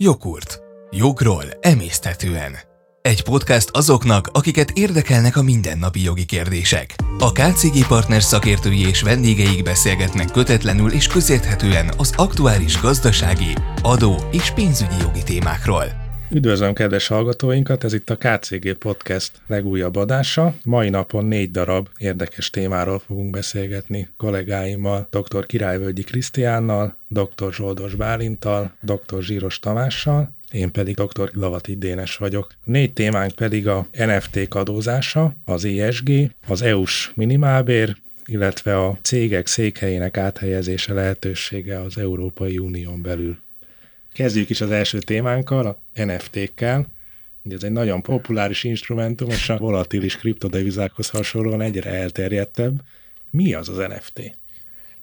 Jogurt. Jogról emészthetően. Egy podcast azoknak, akiket érdekelnek a mindennapi jogi kérdések. A KCG Partners szakértői és vendégeik beszélgetnek kötetlenül és közérthetően az aktuális gazdasági, adó és pénzügyi jogi témákról. Üdvözlöm kedves hallgatóinkat, ez itt a KCG Podcast legújabb adása. Mai napon négy darab érdekes témáról fogunk beszélgetni kollégáimmal, dr. Királyvölgyi Krisztiánnal, dr. Zsoldos Bálintal, dr. Zsíros Tamással, én pedig dr. Lavati Dénes vagyok. Négy témánk pedig a NFT adózása, az ESG, az EU-s minimálbér, illetve a cégek székhelyének áthelyezése lehetősége az Európai Unión belül. Kezdjük is az első témánkkal, a NFT-kkel. Ez egy nagyon populáris instrumentum, és a volatilis kriptodevizákhoz hasonlóan egyre elterjedtebb. Mi az az NFT?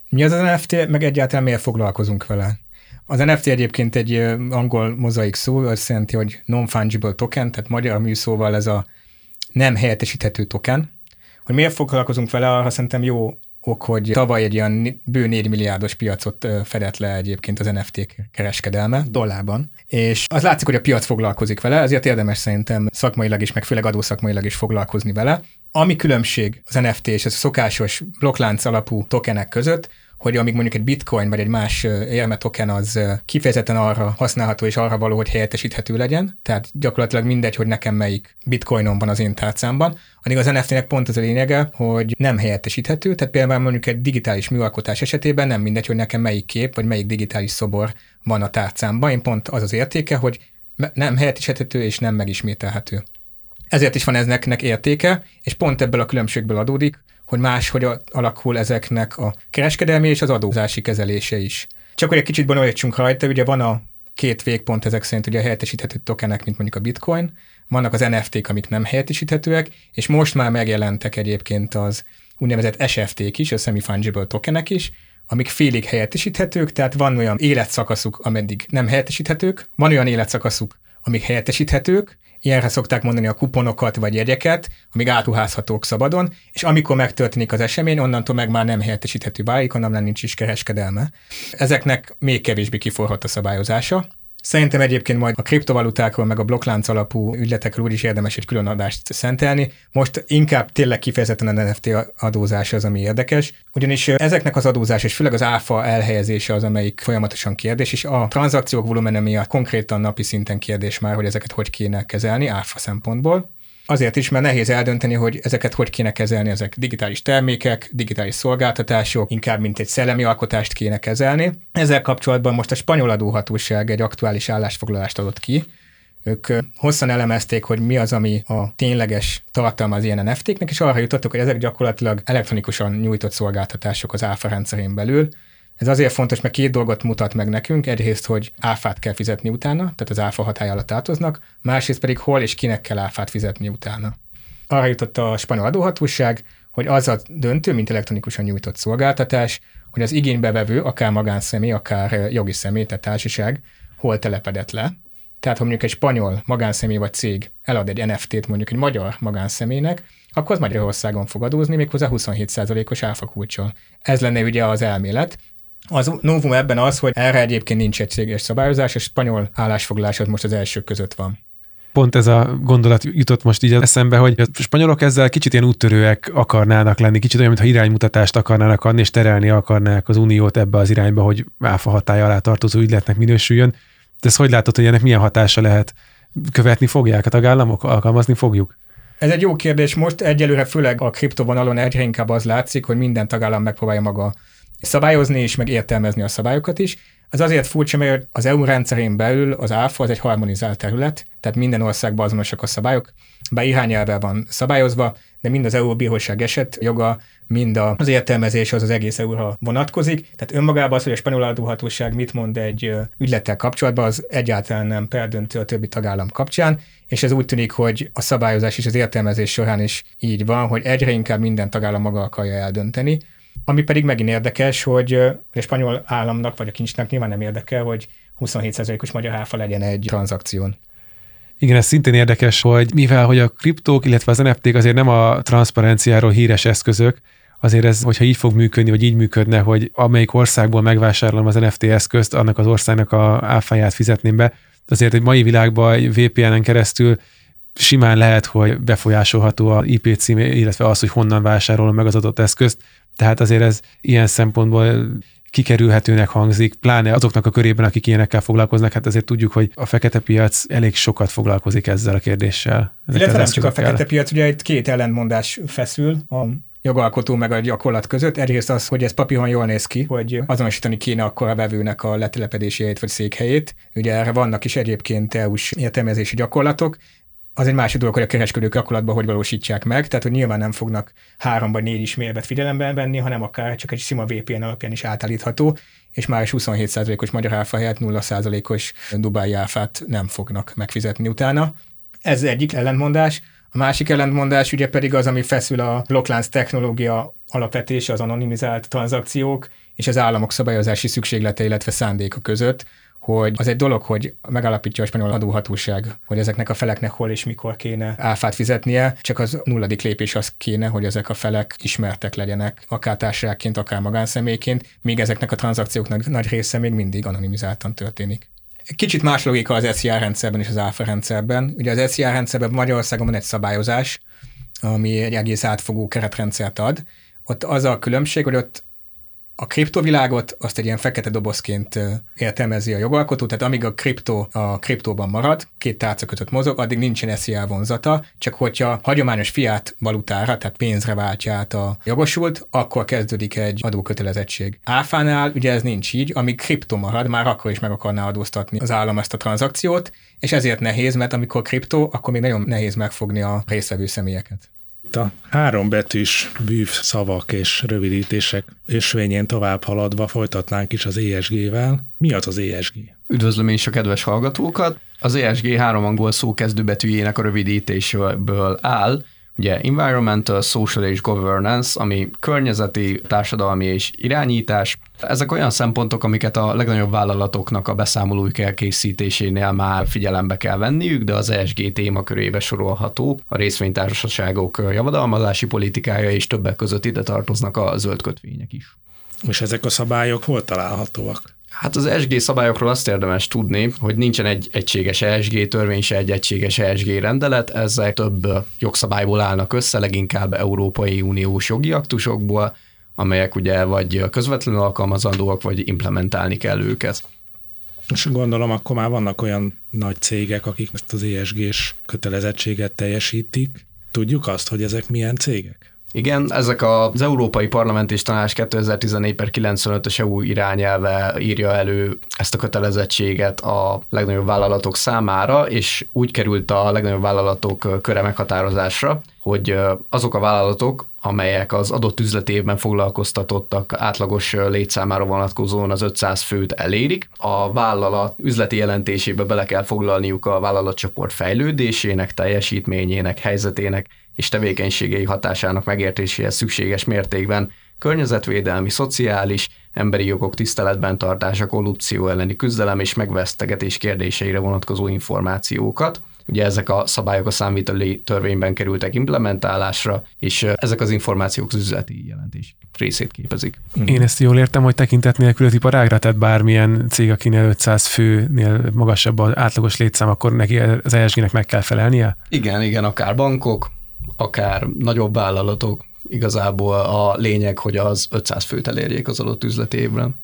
Mi az az NFT, meg egyáltalán miért foglalkozunk vele? Az NFT egyébként egy angol mozaik szó, azt jelenti, hogy non-fungible token, tehát magyar műszóval ez a nem helyettesíthető token. Hogy miért foglalkozunk vele, arra szerintem jó ok, hogy tavaly egy ilyen bő 4 milliárdos piacot fedett le egyébként az NFT kereskedelme dollárban, és az látszik, hogy a piac foglalkozik vele, ezért érdemes szerintem szakmailag is, meg főleg adószakmailag is foglalkozni vele. Ami különbség az NFT és a szokásos blokklánc alapú tokenek között, hogy amíg mondjuk egy bitcoin vagy egy más érme token az kifejezetten arra használható és arra való, hogy helyettesíthető legyen, tehát gyakorlatilag mindegy, hogy nekem melyik bitcoinom van az én tárcámban, addig az NFT-nek pont az a lényege, hogy nem helyettesíthető, tehát például mondjuk egy digitális műalkotás esetében nem mindegy, hogy nekem melyik kép vagy melyik digitális szobor van a tárcámban, én pont az az értéke, hogy nem helyettesíthető és nem megismételhető. Ezért is van eznek értéke, és pont ebből a különbségből adódik, hogy máshogy alakul ezeknek a kereskedelmi és az adózási kezelése is. Csak hogy egy kicsit bonyolítsunk rajta, ugye van a két végpont ezek szerint ugye helyettesíthető tokenek, mint mondjuk a bitcoin, vannak az NFT-k, amik nem helyettesíthetőek, és most már megjelentek egyébként az úgynevezett SFT-k is, a semi-fungible tokenek is, amik félig helyettesíthetők, tehát van olyan életszakaszuk, ameddig nem helyettesíthetők, van olyan életszakaszuk, amik helyettesíthetők, ilyenre szokták mondani a kuponokat vagy jegyeket, amik átruházhatók szabadon, és amikor megtörténik az esemény, onnantól meg már nem helyettesíthető válik, onnan nincs is kereskedelme. Ezeknek még kevésbé kiforhat a szabályozása. Szerintem egyébként majd a kriptovalutákról, meg a blokklánc alapú ügyletekről is érdemes egy külön adást szentelni. Most inkább tényleg kifejezetten a NFT adózás az, ami érdekes, ugyanis ezeknek az adózás, és főleg az áfa elhelyezése az, amelyik folyamatosan kérdés, és a tranzakciók volumene miatt konkrétan napi szinten kérdés már, hogy ezeket hogy kéne kezelni áfa szempontból. Azért is, mert nehéz eldönteni, hogy ezeket hogy kéne kezelni, ezek. Digitális termékek, digitális szolgáltatások, inkább mint egy szellemi alkotást kéne kezelni. Ezzel kapcsolatban most a spanyol adóhatóság egy aktuális állásfoglalást adott ki, ők hosszan elemezték, hogy mi az, ami a tényleges tartalma az ilyen NFT-knek, és arra jutottak, hogy ezek gyakorlatilag elektronikusan nyújtott szolgáltatások az áfa rendszerén belül, ez azért fontos, mert két dolgot mutat meg nekünk. Egyrészt, hogy áfát kell fizetni utána, tehát az áfa hatály alatt tartoznak, másrészt pedig hol és kinek kell áfát fizetni utána. Arra jutott a spanyol adóhatóság, hogy az a döntő, mint elektronikusan nyújtott szolgáltatás, hogy az igénybevevő, akár magánszemély, akár jogi személy, tehát társaság, hol telepedett le. Tehát, ha mondjuk egy spanyol magánszemély vagy cég elad egy NFT-t mondjuk egy magyar magánszemélynek, akkor az Magyarországon fog adózni, méghozzá 27%-os áfa kulcsol. Ez lenne ugye az elmélet, az novum ebben az, hogy erre egyébként nincs egységes szabályozás, és spanyol állásfoglalás az most az elsők között van pont ez a gondolat jutott most így eszembe, hogy a spanyolok ezzel kicsit ilyen úttörőek akarnának lenni, kicsit olyan, mintha iránymutatást akarnának adni, és terelni akarnák az uniót ebbe az irányba, hogy áfa hatály alá tartozó ügyletnek minősüljön. De ezt hogy látod, hogy ennek milyen hatása lehet? Követni fogják a tagállamok? Alkalmazni fogjuk? Ez egy jó kérdés. Most egyelőre főleg a kriptovonalon egyre inkább az látszik, hogy minden tagállam megpróbálja maga szabályozni és meg értelmezni a szabályokat is. Ez azért furcsa, mert az EU rendszerén belül az ÁFA az egy harmonizált terület, tehát minden országban azonosak a szabályok, bár irányelvel van szabályozva, de mind az EU bíróság eset joga, mind az értelmezés az az egész EU-ra vonatkozik. Tehát önmagában az, hogy a spanyol adóhatóság mit mond egy ügylettel kapcsolatban, az egyáltalán nem perdöntő a többi tagállam kapcsán, és ez úgy tűnik, hogy a szabályozás és az értelmezés során is így van, hogy egyre inkább minden tagállam maga akarja eldönteni. Ami pedig megint érdekes, hogy a spanyol államnak vagy a kincsnek nyilván nem érdekel, hogy 27%-os magyar áfa legyen egy tranzakción. Igen, ez szintén érdekes, hogy mivel hogy a kriptók, illetve az NFT-k azért nem a transzparenciáról híres eszközök, azért ez, hogyha így fog működni, vagy így működne, hogy amelyik országból megvásárolom az NFT eszközt, annak az országnak a áfáját fizetném be, azért egy mai világban egy VPN-en keresztül simán lehet, hogy befolyásolható a IP cím, illetve az, hogy honnan vásárolom meg az adott eszközt. Tehát azért ez ilyen szempontból kikerülhetőnek hangzik, pláne azoknak a körében, akik ilyenekkel foglalkoznak, hát azért tudjuk, hogy a fekete piac elég sokat foglalkozik ezzel a kérdéssel. Illetve nem csak a fekete piac, ugye itt két ellentmondás feszül a jogalkotó meg a gyakorlat között. Egyrészt az, hogy ez papíron jól néz ki, hogy azonosítani kéne akkor a vevőnek a letelepedési helyét vagy székhelyét. Ugye erre vannak is egyébként EU-s értelmezési gyakorlatok, az egy másik dolog, hogy a kereskedők gyakorlatban hogy valósítsák meg, tehát hogy nyilván nem fognak három vagy négy ismérvet figyelembe venni, hanem akár csak egy sima VPN alapján is átállítható, és már is 27%-os magyar áfa helyett 0%-os Dubai áfát nem fognak megfizetni utána. Ez egyik ellentmondás. A másik ellentmondás ugye pedig az, ami feszül a blokklánc technológia alapvetése, az anonimizált tranzakciók és az államok szabályozási szükséglete, illetve szándéka között, hogy az egy dolog, hogy megalapítja a spanyol adóhatóság, hogy ezeknek a feleknek hol és mikor kéne áfát fizetnie, csak az nulladik lépés az kéne, hogy ezek a felek ismertek legyenek, akár társaságként, akár magánszemélyként, míg ezeknek a tranzakcióknak nagy része még mindig anonimizáltan történik. Kicsit más logika az SZIA rendszerben és az áfa rendszerben. Ugye az SZIA rendszerben Magyarországon van egy szabályozás, ami egy egész átfogó keretrendszert ad. Ott az a különbség, hogy ott a kriptovilágot azt egy ilyen fekete dobozként értelmezi a jogalkotó, tehát amíg a kriptó a kriptóban marad, két tárca között mozog, addig nincsen SZIA vonzata, csak hogyha hagyományos fiát valutára, tehát pénzre váltja át a jogosult, akkor kezdődik egy adókötelezettség. Áfánál ugye ez nincs így, amíg kriptó marad, már akkor is meg akarná adóztatni az állam ezt a tranzakciót, és ezért nehéz, mert amikor kriptó, akkor még nagyon nehéz megfogni a részvevő személyeket. Itt a hárombetűs bűv szavak és rövidítések ösvényén tovább haladva folytatnánk is az ESG-vel. Mi az az ESG? Üdvözlöm én is a kedves hallgatókat! Az ESG három angol szó kezdőbetűjének a rövidítésből áll, Ugye environmental, social és governance, ami környezeti, társadalmi és irányítás. Ezek olyan szempontok, amiket a legnagyobb vállalatoknak a beszámolóik elkészítésénél már figyelembe kell venniük, de az ESG témakörébe sorolható. A részvénytársaságok javadalmazási politikája és többek között ide tartoznak a zöld kötvények is. És ezek a szabályok hol találhatóak? Hát az ESG szabályokról azt érdemes tudni, hogy nincsen egy egységes ESG törvény, se egy egységes ESG rendelet, ezek több jogszabályból állnak össze, leginkább Európai Uniós jogi aktusokból, amelyek ugye vagy közvetlenül alkalmazandóak, vagy implementálni kell őket. És gondolom, akkor már vannak olyan nagy cégek, akik ezt az ESG-s kötelezettséget teljesítik. Tudjuk azt, hogy ezek milyen cégek? Igen, ezek az Európai Parlament és Tanács 2014 per 95-ös EU irányelve írja elő ezt a kötelezettséget a legnagyobb vállalatok számára, és úgy került a legnagyobb vállalatok köre meghatározásra, hogy azok a vállalatok, amelyek az adott üzletében foglalkoztatottak átlagos létszámára vonatkozóan az 500 főt elérik. A vállalat üzleti jelentésébe bele kell foglalniuk a vállalatcsoport fejlődésének, teljesítményének, helyzetének és tevékenységei hatásának megértéséhez szükséges mértékben környezetvédelmi, szociális, emberi jogok tiszteletben tartása, korrupció elleni küzdelem és megvesztegetés kérdéseire vonatkozó információkat. Ugye ezek a szabályok a számviteli törvényben kerültek implementálásra, és ezek az információk az üzleti jelentés részét képezik. Én ezt jól értem, hogy tekintet nélkül az iparágra, tehát bármilyen cég, akinél 500 főnél magasabb az átlagos létszám, akkor neki az ESG-nek meg kell felelnie? Igen, igen, akár bankok, akár nagyobb vállalatok, igazából a lényeg, hogy az 500 főt elérjék az adott üzleti évben.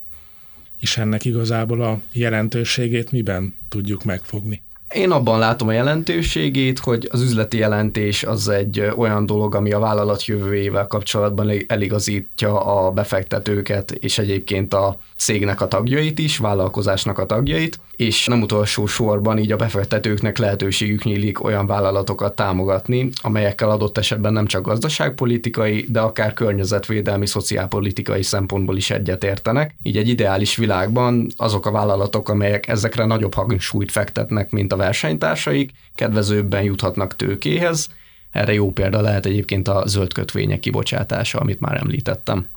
És ennek igazából a jelentőségét miben tudjuk megfogni? Én abban látom a jelentőségét, hogy az üzleti jelentés az egy olyan dolog, ami a vállalat jövőjével kapcsolatban eligazítja a befektetőket, és egyébként a cégnek a tagjait is, vállalkozásnak a tagjait, és nem utolsó sorban így a befektetőknek lehetőségük nyílik olyan vállalatokat támogatni, amelyekkel adott esetben nem csak gazdaságpolitikai, de akár környezetvédelmi, szociálpolitikai szempontból is egyetértenek. Így egy ideális világban azok a vállalatok, amelyek ezekre nagyobb hangsúlyt fektetnek, mint a versenytársaik, kedvezőbben juthatnak tőkéhez. Erre jó példa lehet egyébként a zöld kötvények kibocsátása, amit már említettem.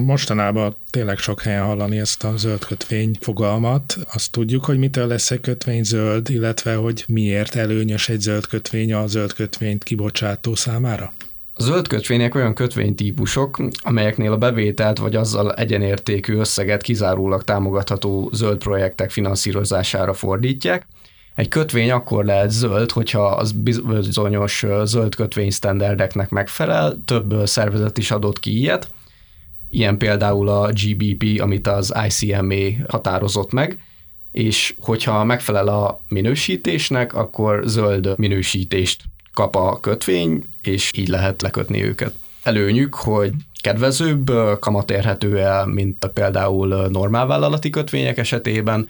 Mostanában tényleg sok helyen hallani ezt a zöld kötvény fogalmat. Azt tudjuk, hogy mitől lesz egy kötvény zöld, illetve hogy miért előnyös egy zöld kötvény a zöld kötvényt kibocsátó számára? A zöld kötvények olyan kötvénytípusok, amelyeknél a bevételt vagy azzal egyenértékű összeget kizárólag támogatható zöld projektek finanszírozására fordítják, Egy kötvény akkor lehet zöld, hogyha az bizonyos zöld kötvény standardeknek megfelel, több szervezet is adott ki ilyet, ilyen például a GBP, amit az ICMA határozott meg, és hogyha megfelel a minősítésnek, akkor zöld minősítést kap a kötvény, és így lehet lekötni őket. Előnyük, hogy kedvezőbb, kamat érhető el, mint a például normál vállalati kötvények esetében,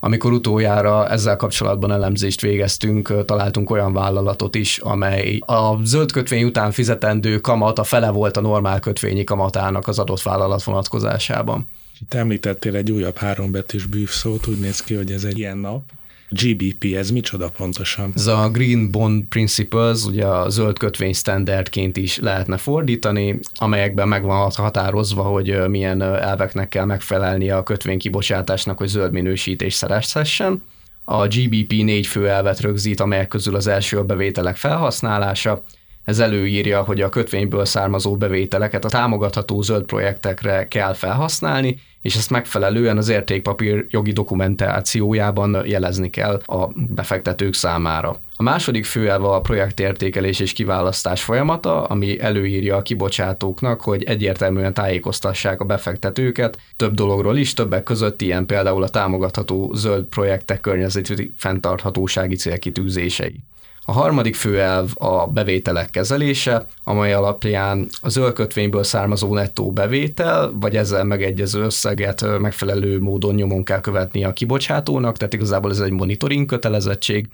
amikor utoljára ezzel kapcsolatban elemzést végeztünk, találtunk olyan vállalatot is, amely a zöld kötvény után fizetendő kamat a fele volt a normál kötvényi kamatának az adott vállalat vonatkozásában. Itt említettél egy újabb hárombetűs bűvszót, úgy néz ki, hogy ez egy ilyen nap. GBP, ez micsoda pontosan? Ez a Green Bond Principles, ugye a zöld kötvény standardként is lehetne fordítani, amelyekben meg van határozva, hogy milyen elveknek kell megfelelnie a kötvény kibocsátásnak, hogy zöld minősítés szerezhessen. A GBP négy fő elvet rögzít, amelyek közül az első a bevételek felhasználása, ez előírja, hogy a kötvényből származó bevételeket a támogatható zöld projektekre kell felhasználni, és ezt megfelelően az értékpapír jogi dokumentációjában jelezni kell a befektetők számára. A második főelve a projektértékelés és kiválasztás folyamata, ami előírja a kibocsátóknak, hogy egyértelműen tájékoztassák a befektetőket több dologról is, többek között ilyen például a támogatható zöld projektek környezeti fenntarthatósági célkitűzései. A harmadik főelv a bevételek kezelése, amely alapján a zöld kötvényből származó nettó bevétel, vagy ezzel megegyező összeget megfelelő módon nyomon kell követni a kibocsátónak, tehát igazából ez egy monitoring kötelezettség.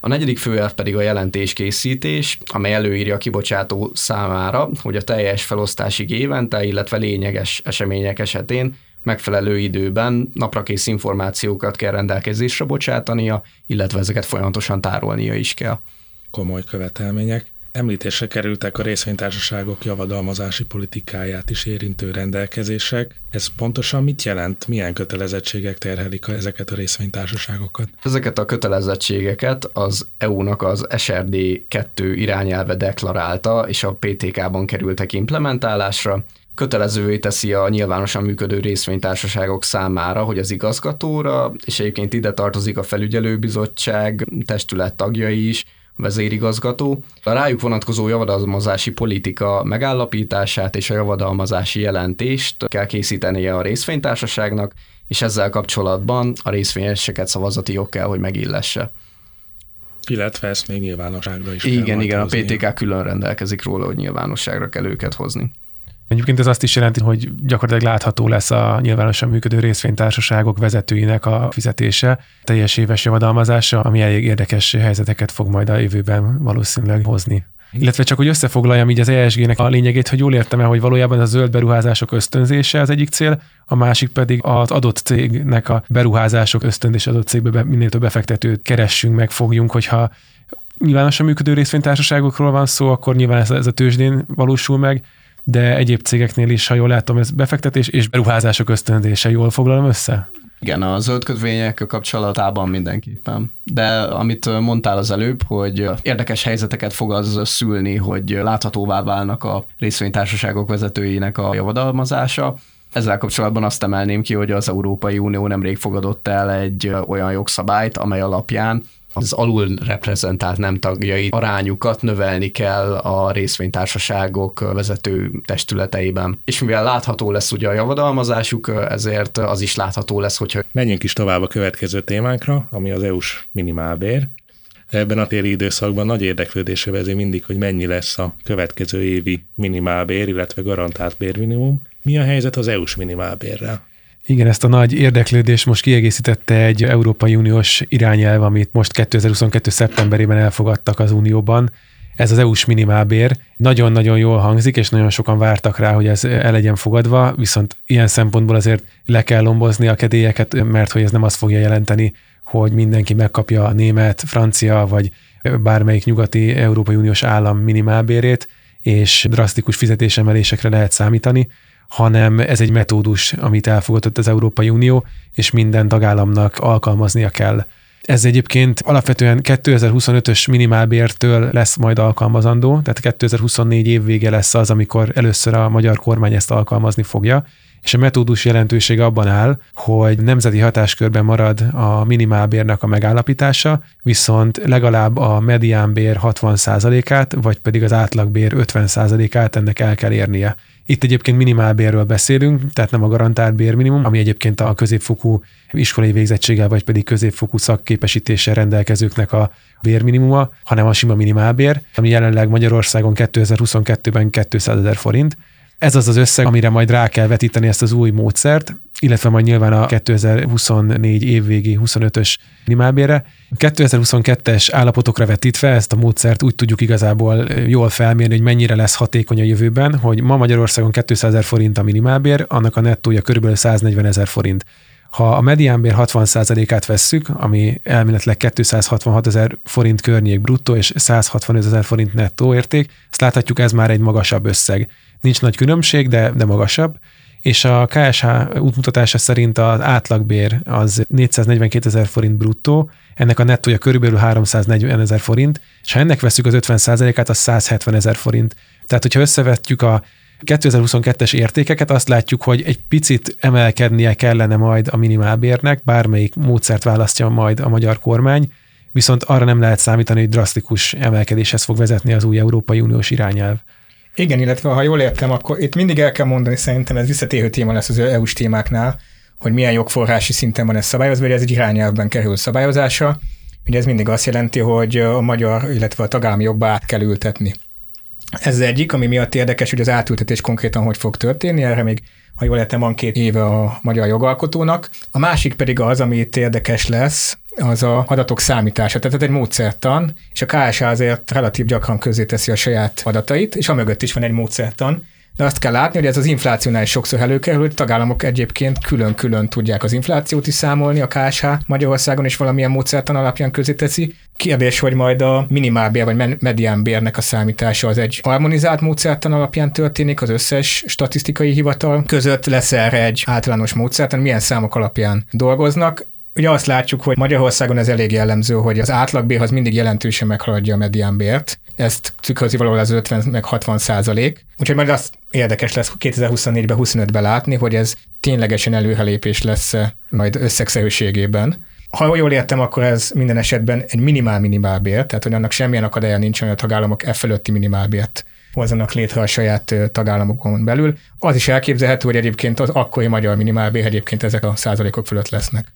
A negyedik főelv pedig a jelentéskészítés, amely előírja a kibocsátó számára, hogy a teljes felosztásig évente, illetve lényeges események esetén megfelelő időben naprakész információkat kell rendelkezésre bocsátania, illetve ezeket folyamatosan tárolnia is kell komoly követelmények. Említésre kerültek a részvénytársaságok javadalmazási politikáját is érintő rendelkezések. Ez pontosan mit jelent? Milyen kötelezettségek terhelik ezeket a részvénytársaságokat? Ezeket a kötelezettségeket az EU-nak az SRD 2 irányelve deklarálta, és a PTK-ban kerültek implementálásra kötelezővé teszi a nyilvánosan működő részvénytársaságok számára, hogy az igazgatóra, és egyébként ide tartozik a felügyelőbizottság testület tagjai is, vezérigazgató. A rájuk vonatkozó javadalmazási politika megállapítását és a javadalmazási jelentést kell készítenie a részvénytársaságnak, és ezzel kapcsolatban a részvényeseket szavazati jog kell, hogy megillesse. Illetve ezt még nyilvánosságra is Igen, kell igen, a PTK külön rendelkezik róla, hogy nyilvánosságra kell őket hozni. Egyébként ez azt is jelenti, hogy gyakorlatilag látható lesz a nyilvánosan működő részvénytársaságok vezetőinek a fizetése, teljes éves javadalmazása, ami elég érdekes helyzeteket fog majd a jövőben valószínűleg hozni. Illetve csak, hogy összefoglaljam így az ESG-nek a lényegét, hogy jól értem el, hogy valójában a zöld beruházások ösztönzése az egyik cél, a másik pedig az adott cégnek a beruházások ösztönzése adott cégbe minél több befektetőt keressünk, megfogjunk, hogyha nyilvánosan működő részvénytársaságokról van szó, akkor nyilván ez, ez a tőzsdén valósul meg, de egyéb cégeknél is, ha jól látom, ez befektetés és beruházások ösztönzése, jól foglalom össze? Igen, a zöld kötvények kapcsolatában mindenképpen. De amit mondtál az előbb, hogy érdekes helyzeteket fog az szülni, hogy láthatóvá válnak a részvénytársaságok vezetőinek a javadalmazása, ezzel kapcsolatban azt emelném ki, hogy az Európai Unió nemrég fogadott el egy olyan jogszabályt, amely alapján az alul reprezentált nem tagjai arányukat növelni kell a részvénytársaságok vezető testületeiben. És mivel látható lesz ugye a javadalmazásuk, ezért az is látható lesz, hogyha... Menjünk is tovább a következő témánkra, ami az EU-s minimálbér. Ebben a téli időszakban nagy érdeklődés övezi mindig, hogy mennyi lesz a következő évi minimálbér, illetve garantált bérminimum. Mi a helyzet az EU-s minimálbérrel? Igen, ezt a nagy érdeklődést most kiegészítette egy Európai Uniós irányelv, amit most 2022. szeptemberében elfogadtak az Unióban. Ez az EU-s minimálbér. Nagyon-nagyon jól hangzik, és nagyon sokan vártak rá, hogy ez el legyen fogadva, viszont ilyen szempontból azért le kell lombozni a kedélyeket, mert hogy ez nem azt fogja jelenteni, hogy mindenki megkapja a német, francia vagy bármelyik nyugati Európai Uniós állam minimálbérét, és drasztikus fizetésemelésekre lehet számítani, hanem ez egy metódus, amit elfogadott az Európai Unió, és minden tagállamnak alkalmaznia kell. Ez egyébként alapvetően 2025-ös minimálbértől lesz majd alkalmazandó, tehát 2024 év vége lesz az, amikor először a magyar kormány ezt alkalmazni fogja, és a metódus jelentősége abban áll, hogy nemzeti hatáskörben marad a minimálbérnek a megállapítása, viszont legalább a mediánbér 60%-át, vagy pedig az átlagbér 50%-át ennek el kell érnie. Itt egyébként minimálbérről beszélünk, tehát nem a garantált bérminimum, ami egyébként a középfokú iskolai végzettséggel, vagy pedig középfokú szakképesítéssel rendelkezőknek a bérminimuma, hanem a sima minimálbér, ami jelenleg Magyarországon 2022-ben 200 ezer forint, ez az az összeg, amire majd rá kell vetíteni ezt az új módszert, illetve majd nyilván a 2024 évvégi 25-ös minimálbére. 2022-es állapotokra vetítve ezt a módszert úgy tudjuk igazából jól felmérni, hogy mennyire lesz hatékony a jövőben, hogy ma Magyarországon 200 ezer forint a minimálbér, annak a nettója körülbelül 140 ezer forint. Ha a mediánbér 60%-át vesszük, ami elméletileg 266 ezer forint környék bruttó és 165 ezer forint nettó érték, azt láthatjuk, ez már egy magasabb összeg. Nincs nagy különbség, de, de magasabb és a KSH útmutatása szerint az átlagbér az 442 ezer forint bruttó, ennek a nettója körülbelül 340 ezer forint, és ha ennek veszük az 50 át az 170 ezer forint. Tehát, hogyha összevetjük a 2022-es értékeket, azt látjuk, hogy egy picit emelkednie kellene majd a minimálbérnek, bármelyik módszert választja majd a magyar kormány, viszont arra nem lehet számítani, hogy drasztikus emelkedéshez fog vezetni az új Európai Uniós irányelv. Igen, illetve ha jól értem, akkor itt mindig el kell mondani, szerintem ez visszatérő téma lesz az EU-s témáknál, hogy milyen jogforrási szinten van ez szabályozva, vagy ez egy irányelvben kerül szabályozása. Ugye ez mindig azt jelenti, hogy a magyar, illetve a tagállami jogba át kell ültetni. Ez az egyik, ami miatt érdekes, hogy az átültetés konkrétan hogy fog történni, erre még ha jól értem, van két éve a magyar jogalkotónak. A másik pedig az, ami itt érdekes lesz, az a adatok számítása. Tehát egy módszertan, és a KSA azért relatív gyakran közé teszi a saját adatait, és amögött is van egy módszertan, de azt kell látni, hogy ez az inflációnál is sokszor előkerül, hogy tagállamok egyébként külön-külön tudják az inflációt is számolni, a KSH Magyarországon is valamilyen módszertan alapján közé teszi. Kérdés, hogy majd a minimálbér vagy mediánbérnek a számítása az egy harmonizált módszertan alapján történik, az összes statisztikai hivatal között lesz erre egy általános módszertan, milyen számok alapján dolgoznak. Ugye azt látjuk, hogy Magyarországon ez elég jellemző, hogy az átlagbér az mindig jelentősen meghaladja a mediánbért, ezt tükrözi valahol az 50 meg 60 százalék. Úgyhogy majd azt érdekes lesz 2024-ben, 25-ben látni, hogy ez ténylegesen előrelépés lesz majd összegszerűségében. Ha jól értem, akkor ez minden esetben egy minimál-minimálbér, tehát hogy annak semmilyen akadálya nincs, hogy a tagállamok e fölötti minimálbért hozzanak létre a saját tagállamokon belül. Az is elképzelhető, hogy egyébként az akkori magyar minimálbér egyébként ezek a százalékok fölött lesznek.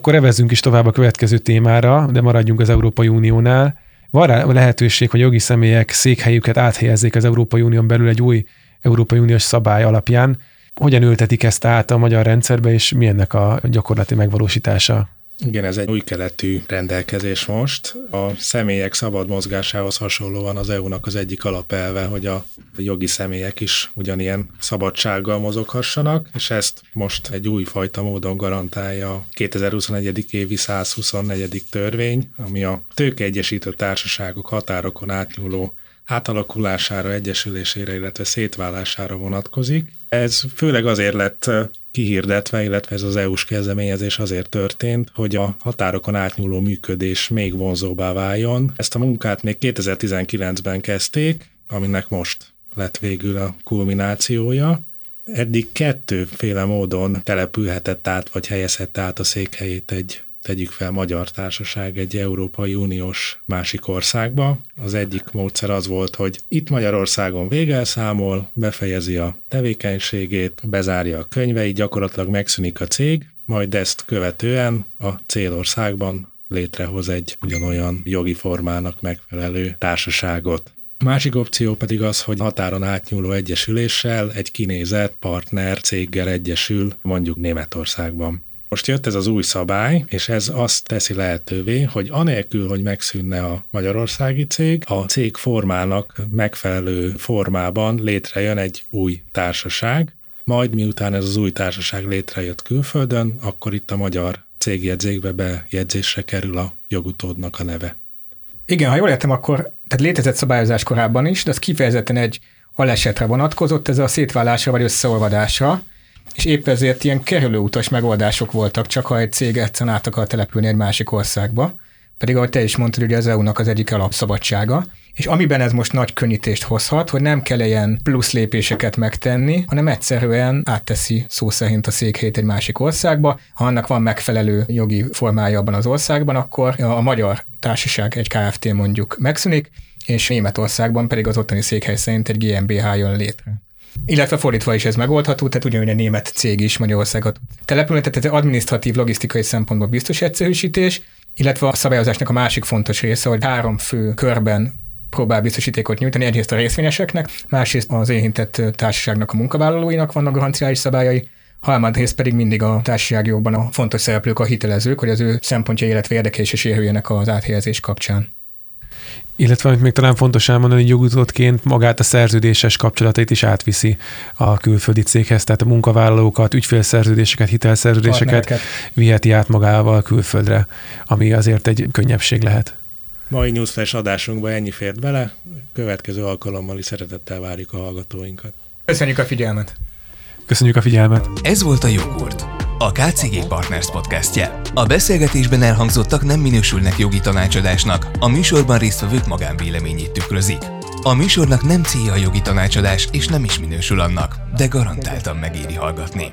Akkor evezzünk is tovább a következő témára, de maradjunk az Európai Uniónál. Van rá lehetőség, hogy jogi személyek székhelyüket áthelyezzék az Európai Unión belül egy új Európai Uniós szabály alapján. Hogyan ültetik ezt át a magyar rendszerbe, és mi ennek a gyakorlati megvalósítása? Igen, ez egy új keletű rendelkezés most. A személyek szabad mozgásához hasonlóan az EU-nak az egyik alapelve, hogy a jogi személyek is ugyanilyen szabadsággal mozoghassanak, és ezt most egy új fajta módon garantálja a 2021. évi 124. törvény, ami a tőkeegyesítő társaságok határokon átnyúló átalakulására, egyesülésére, illetve szétválására vonatkozik. Ez főleg azért lett kihirdetve, illetve ez az EU-s kezdeményezés azért történt, hogy a határokon átnyúló működés még vonzóbbá váljon. Ezt a munkát még 2019-ben kezdték, aminek most lett végül a kulminációja. Eddig kettőféle módon települhetett át, vagy helyezhette át a székhelyét egy tegyük fel magyar társaság egy Európai Uniós másik országba. Az egyik módszer az volt, hogy itt Magyarországon végelszámol, befejezi a tevékenységét, bezárja a könyveit, gyakorlatilag megszűnik a cég, majd ezt követően a célországban létrehoz egy ugyanolyan jogi formának megfelelő társaságot. Másik opció pedig az, hogy határon átnyúló egyesüléssel egy kinézett partner céggel egyesül mondjuk Németországban. Most jött ez az új szabály, és ez azt teszi lehetővé, hogy anélkül, hogy megszűnne a magyarországi cég, a cég formának megfelelő formában létrejön egy új társaság, majd miután ez az új társaság létrejött külföldön, akkor itt a magyar cégjegyzékbe bejegyzésre kerül a jogutódnak a neve. Igen, ha jól értem, akkor tehát létezett szabályozás korábban is, de az kifejezetten egy alesetre vonatkozott, ez a szétválásra vagy összeolvadásra, és épp ezért ilyen kerülőutas megoldások voltak, csak ha egy cég egyszerűen át akar települni egy másik országba. pedig ahogy te is mondtad, ugye az EU-nak az egyik alapszabadsága, és amiben ez most nagy könnyítést hozhat, hogy nem kell ilyen plusz lépéseket megtenni, hanem egyszerűen átteszi szó szerint a székhelyét egy másik országba. Ha annak van megfelelő jogi formája abban az országban, akkor a magyar társaság, egy KFT mondjuk megszűnik, és Németországban pedig az ottani székhely szerint egy GmbH jön létre. Illetve fordítva is ez megoldható, tehát ugyanúgy a német cég is Magyarországot települni, tehát ez adminisztratív, logisztikai szempontból biztos egyszerűsítés, illetve a szabályozásnak a másik fontos része, hogy három fő körben próbál biztosítékot nyújtani, egyrészt a részvényeseknek, másrészt az érintett társaságnak a munkavállalóinak vannak garanciális szabályai, harmadrészt pedig mindig a társaságjogban a fontos szereplők a hitelezők, hogy az ő szempontjai, illetve érdekei is érüljenek az áthelyezés kapcsán. Illetve, amit még talán fontos elmondani, hogy jogutódként magát a szerződéses kapcsolatait is átviszi a külföldi céghez, tehát a munkavállalókat, ügyfélszerződéseket, hitelszerződéseket Partnereket. viheti át magával külföldre, ami azért egy könnyebbség lehet. Mai Newsflash adásunkba ennyi fért bele, következő alkalommal is szeretettel várjuk a hallgatóinkat. Köszönjük a figyelmet! Köszönjük a figyelmet! Ez volt a Jogurt, a KCG Partners podcastje. A beszélgetésben elhangzottak nem minősülnek jogi tanácsadásnak, a műsorban résztvevők magánvéleményét tükrözik. A műsornak nem célja a jogi tanácsadás, és nem is minősül annak, de garantáltan megéri hallgatni.